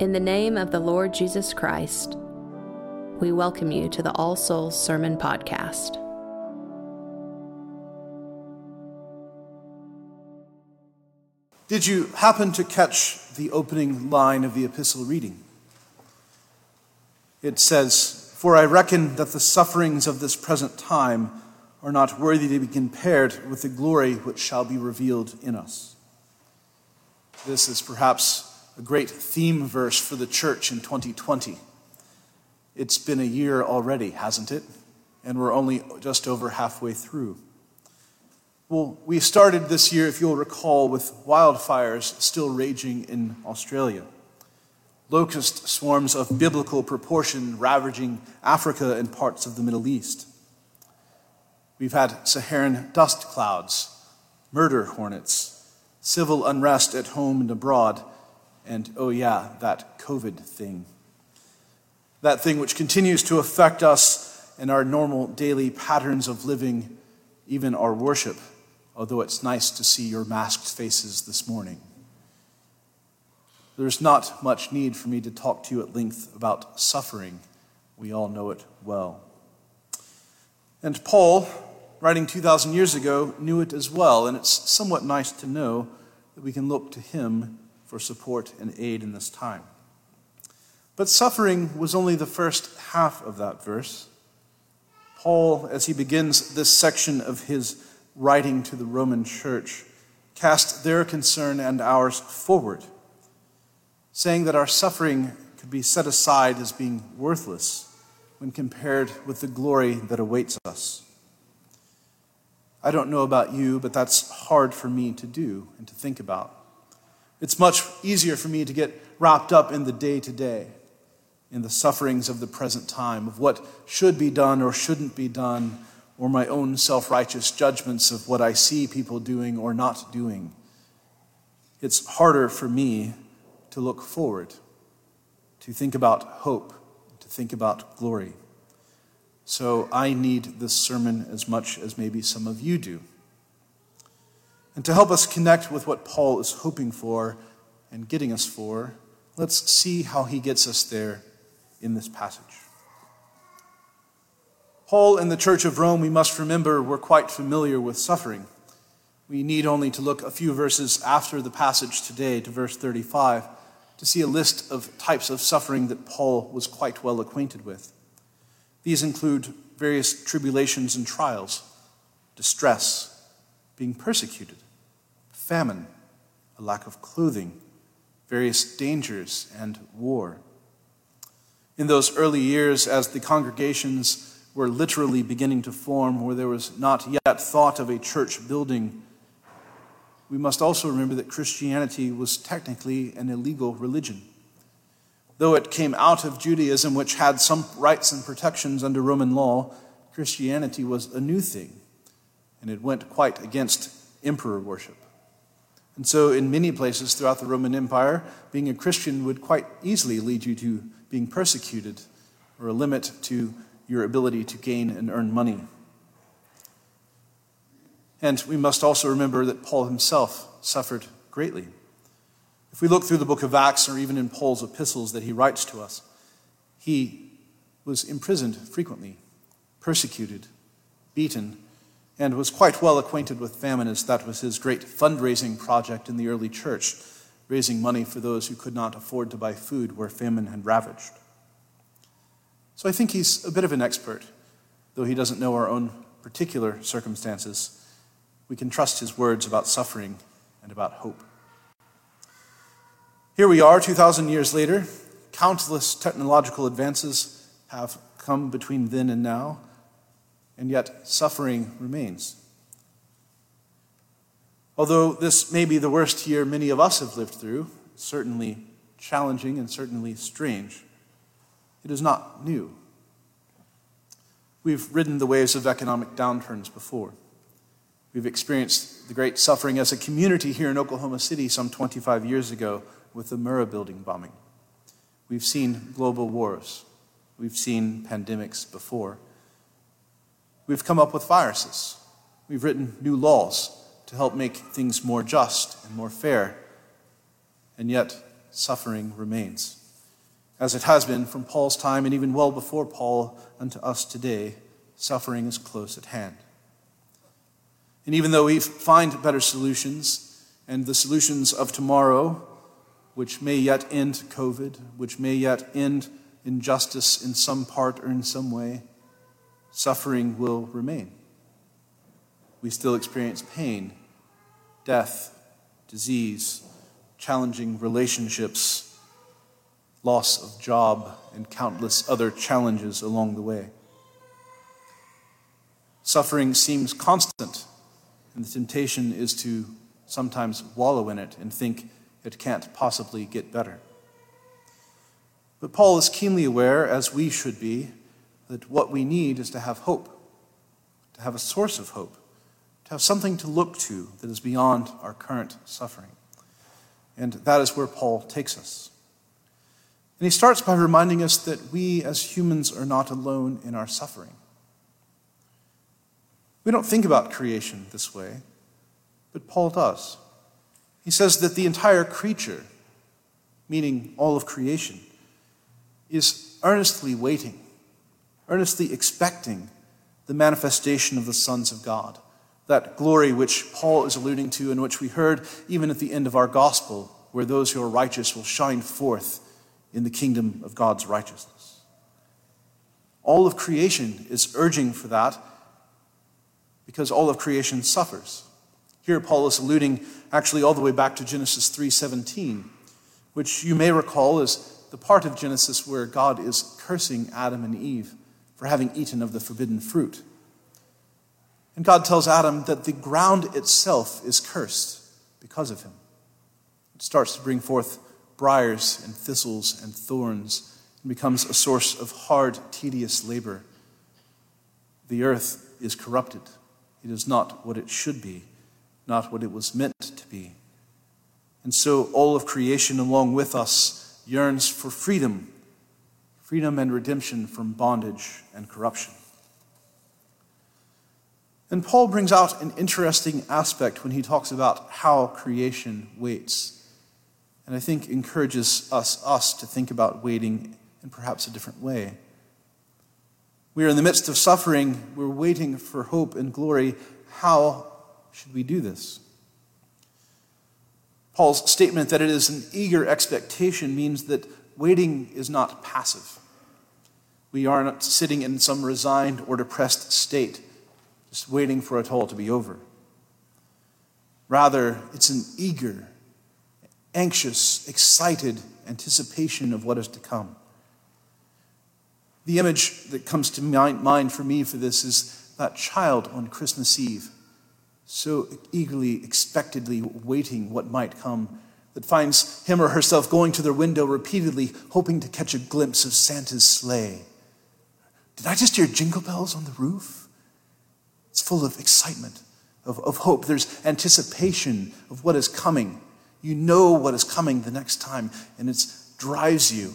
In the name of the Lord Jesus Christ, we welcome you to the All Souls Sermon Podcast. Did you happen to catch the opening line of the epistle reading? It says, For I reckon that the sufferings of this present time are not worthy to be compared with the glory which shall be revealed in us. This is perhaps a great theme verse for the church in 2020. It's been a year already, hasn't it? And we're only just over halfway through. Well, we started this year, if you'll recall, with wildfires still raging in Australia. Locust swarms of biblical proportion ravaging Africa and parts of the Middle East. We've had Saharan dust clouds, murder hornets, civil unrest at home and abroad, and oh, yeah, that COVID thing. That thing which continues to affect us in our normal daily patterns of living, even our worship although it's nice to see your masked faces this morning. There's not much need for me to talk to you at length about suffering. We all know it well. And Paul, writing 2,000 years ago, knew it as well, and it's somewhat nice to know that we can look to him for support and aid in this time. But suffering was only the first half of that verse. Paul, as he begins this section of his writing to the Roman church, cast their concern and ours forward, saying that our suffering could be set aside as being worthless when compared with the glory that awaits us. I don't know about you, but that's hard for me to do and to think about. It's much easier for me to get wrapped up in the day to day, in the sufferings of the present time, of what should be done or shouldn't be done, or my own self righteous judgments of what I see people doing or not doing. It's harder for me to look forward, to think about hope, to think about glory. So I need this sermon as much as maybe some of you do. And to help us connect with what Paul is hoping for and getting us for, let's see how he gets us there in this passage. Paul and the Church of Rome, we must remember, were quite familiar with suffering. We need only to look a few verses after the passage today to verse 35 to see a list of types of suffering that Paul was quite well acquainted with. These include various tribulations and trials, distress, being persecuted, famine, a lack of clothing, various dangers, and war. In those early years, as the congregations were literally beginning to form, where there was not yet thought of a church building, we must also remember that Christianity was technically an illegal religion. Though it came out of Judaism, which had some rights and protections under Roman law, Christianity was a new thing, and it went quite against emperor worship. And so, in many places throughout the Roman Empire, being a Christian would quite easily lead you to being persecuted or a limit to your ability to gain and earn money. And we must also remember that Paul himself suffered greatly. If we look through the book of Acts or even in Paul's epistles that he writes to us, he was imprisoned frequently, persecuted, beaten, and was quite well acquainted with famine, as that was his great fundraising project in the early church, raising money for those who could not afford to buy food where famine had ravaged. So I think he's a bit of an expert, though he doesn't know our own particular circumstances. We can trust his words about suffering and about hope. Here we are, 2,000 years later. Countless technological advances have come between then and now, and yet suffering remains. Although this may be the worst year many of us have lived through, certainly challenging and certainly strange. It is not new. We've ridden the waves of economic downturns before. We've experienced the great suffering as a community here in Oklahoma City some 25 years ago with the Murrah building bombing. We've seen global wars. We've seen pandemics before. We've come up with viruses. We've written new laws to help make things more just and more fair. And yet, suffering remains. As it has been from Paul's time and even well before Paul unto us today, suffering is close at hand. And even though we find better solutions, and the solutions of tomorrow, which may yet end COVID, which may yet end injustice in some part or in some way, suffering will remain. We still experience pain, death, disease, challenging relationships, loss of job, and countless other challenges along the way. Suffering seems constant, and the temptation is to sometimes wallow in it and think it can't possibly get better. But Paul is keenly aware, as we should be, that what we need is to have hope, to have a source of hope, to have something to look to that is beyond our current suffering. And that is where Paul takes us. And he starts by reminding us that we as humans are not alone in our suffering. We don't think about creation this way, but Paul does. He says that the entire creature, meaning all of creation, is earnestly waiting, earnestly expecting the manifestation of the sons of God. That glory which Paul is alluding to and which we heard even at the end of our gospel, where those who are righteous will shine forth in the kingdom of God's righteousness. All of creation is urging for that because all of creation suffers. Here Paul is alluding actually all the way back to Genesis 3:17, which you may recall is the part of Genesis where God is cursing Adam and Eve for having eaten of the forbidden fruit. And God tells Adam that the ground itself is cursed because of him. It starts to bring forth briars and thistles and thorns and becomes a source of hard, tedious labor. The earth is corrupted. It is not what it should be, not what it was meant to be. And so all of creation, along with us, yearns for freedom, freedom and redemption from bondage and corruption. And Paul brings out an interesting aspect when he talks about how creation waits. And I think encourages us, us to think about waiting in perhaps a different way. We are in the midst of suffering, we're waiting for hope and glory. How should we do this? Paul's statement that it is an eager expectation means that waiting is not passive. We are not sitting in some resigned or depressed state, just waiting for it all to be over. Rather, it's an eager, anxious, excited anticipation of what is to come. The image that comes to mind for me for this is that child on Christmas Eve so eagerly, expectedly waiting what might come, that finds him or herself going to their window repeatedly, hoping to catch a glimpse of Santa's sleigh. Did I just hear jingle bells on the roof? It's full of excitement, of, of hope. There's anticipation of what is coming. You know what is coming the next time, and it drives you,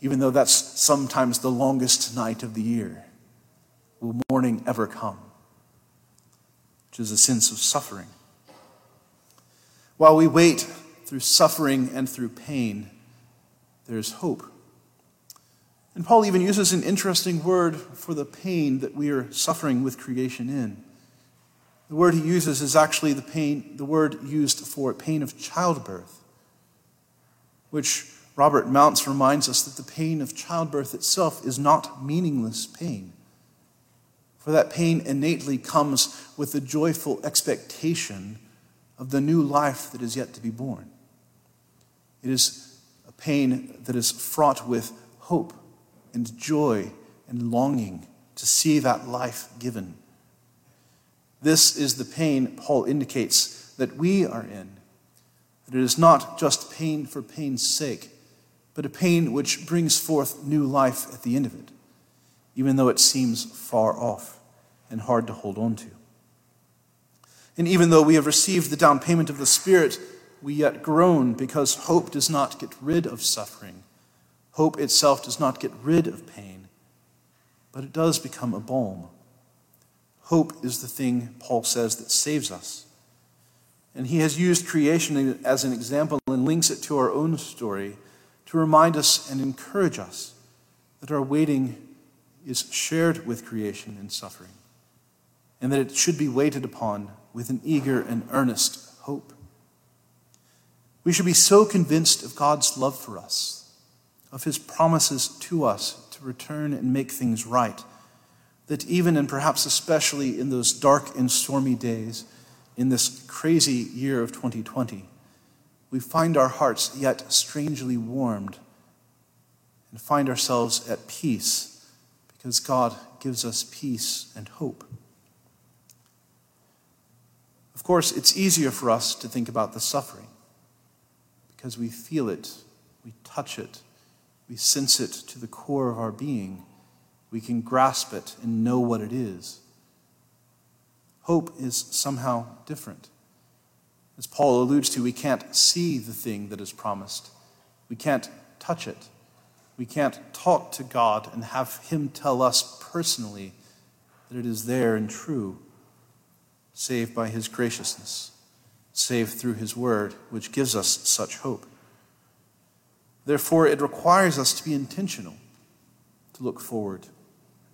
even though that's sometimes the longest night of the year. Will morning ever come? which is a sense of suffering. While we wait through suffering and through pain, there's hope. And Paul even uses an interesting word for the pain that we are suffering with creation in. The word he uses is actually the pain, the word used for pain of childbirth, which Robert Mounce reminds us that the pain of childbirth itself is not meaningless pain. For that pain innately comes with the joyful expectation of the new life that is yet to be born. It is a pain that is fraught with hope and joy and longing to see that life given. This is the pain Paul indicates that we are in. That it is not just pain for pain's sake, but a pain which brings forth new life at the end of it even though it seems far off and hard to hold on to. And even though we have received the down payment of the Spirit, we yet groan because hope does not get rid of suffering. Hope itself does not get rid of pain, but it does become a balm. Hope is the thing, Paul says, that saves us. And he has used creation as an example and links it to our own story to remind us and encourage us that our waiting is shared with creation in suffering, and that it should be waited upon with an eager and earnest hope. We should be so convinced of God's love for us, of his promises to us to return and make things right, that even and perhaps especially in those dark and stormy days, in this crazy year of 2020, we find our hearts yet strangely warmed and find ourselves at peace because God gives us peace and hope. Of course, it's easier for us to think about the suffering because we feel it, we touch it, we sense it to the core of our being. We can grasp it and know what it is. Hope is somehow different. As Paul alludes to, we can't see the thing that is promised, we can't touch it. We can't talk to God and have Him tell us personally that it is there and true, save by His graciousness, save through His Word, which gives us such hope. Therefore, it requires us to be intentional, to look forward,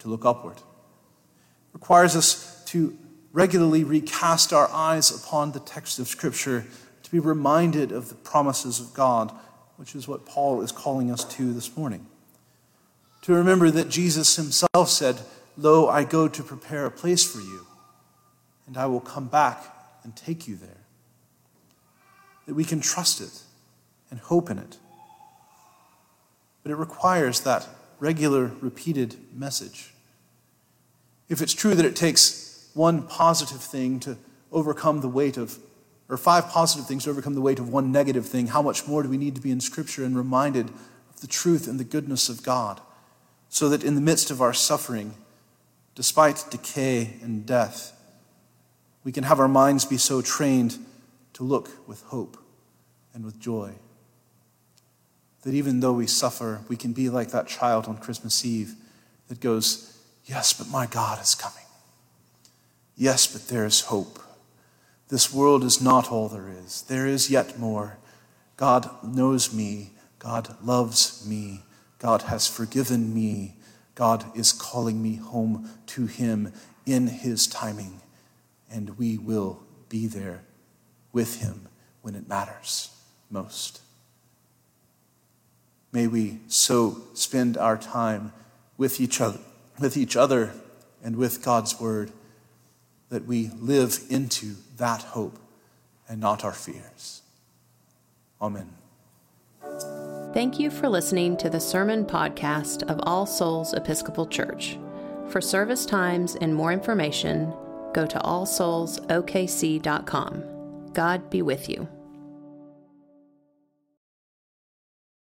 to look upward. It requires us to regularly recast our eyes upon the text of Scripture to be reminded of the promises of God, which is what Paul is calling us to this morning. To remember that Jesus himself said, Lo, I go to prepare a place for you, and I will come back and take you there. That we can trust it and hope in it. But it requires that regular, repeated message. If it's true that it takes one positive thing to overcome the weight of, or five positive things to overcome the weight of one negative thing, how much more do we need to be in Scripture and reminded of the truth and the goodness of God, so that in the midst of our suffering, despite decay and death, we can have our minds be so trained to look with hope and with joy. That even though we suffer, we can be like that child on Christmas Eve that goes, Yes, but my God is coming. Yes, but there is hope. This world is not all there is. There is yet more. God knows me. God loves me. God has forgiven me. God is calling me home to Him in His timing. And we will be there with Him when it matters most. May we so spend our time with each other, with each other and with God's Word that we live into that hope and not our fears. Amen. Thank you for listening to the sermon podcast of All Souls Episcopal Church. For service times and more information, go to allsoulsokc.com. God be with you.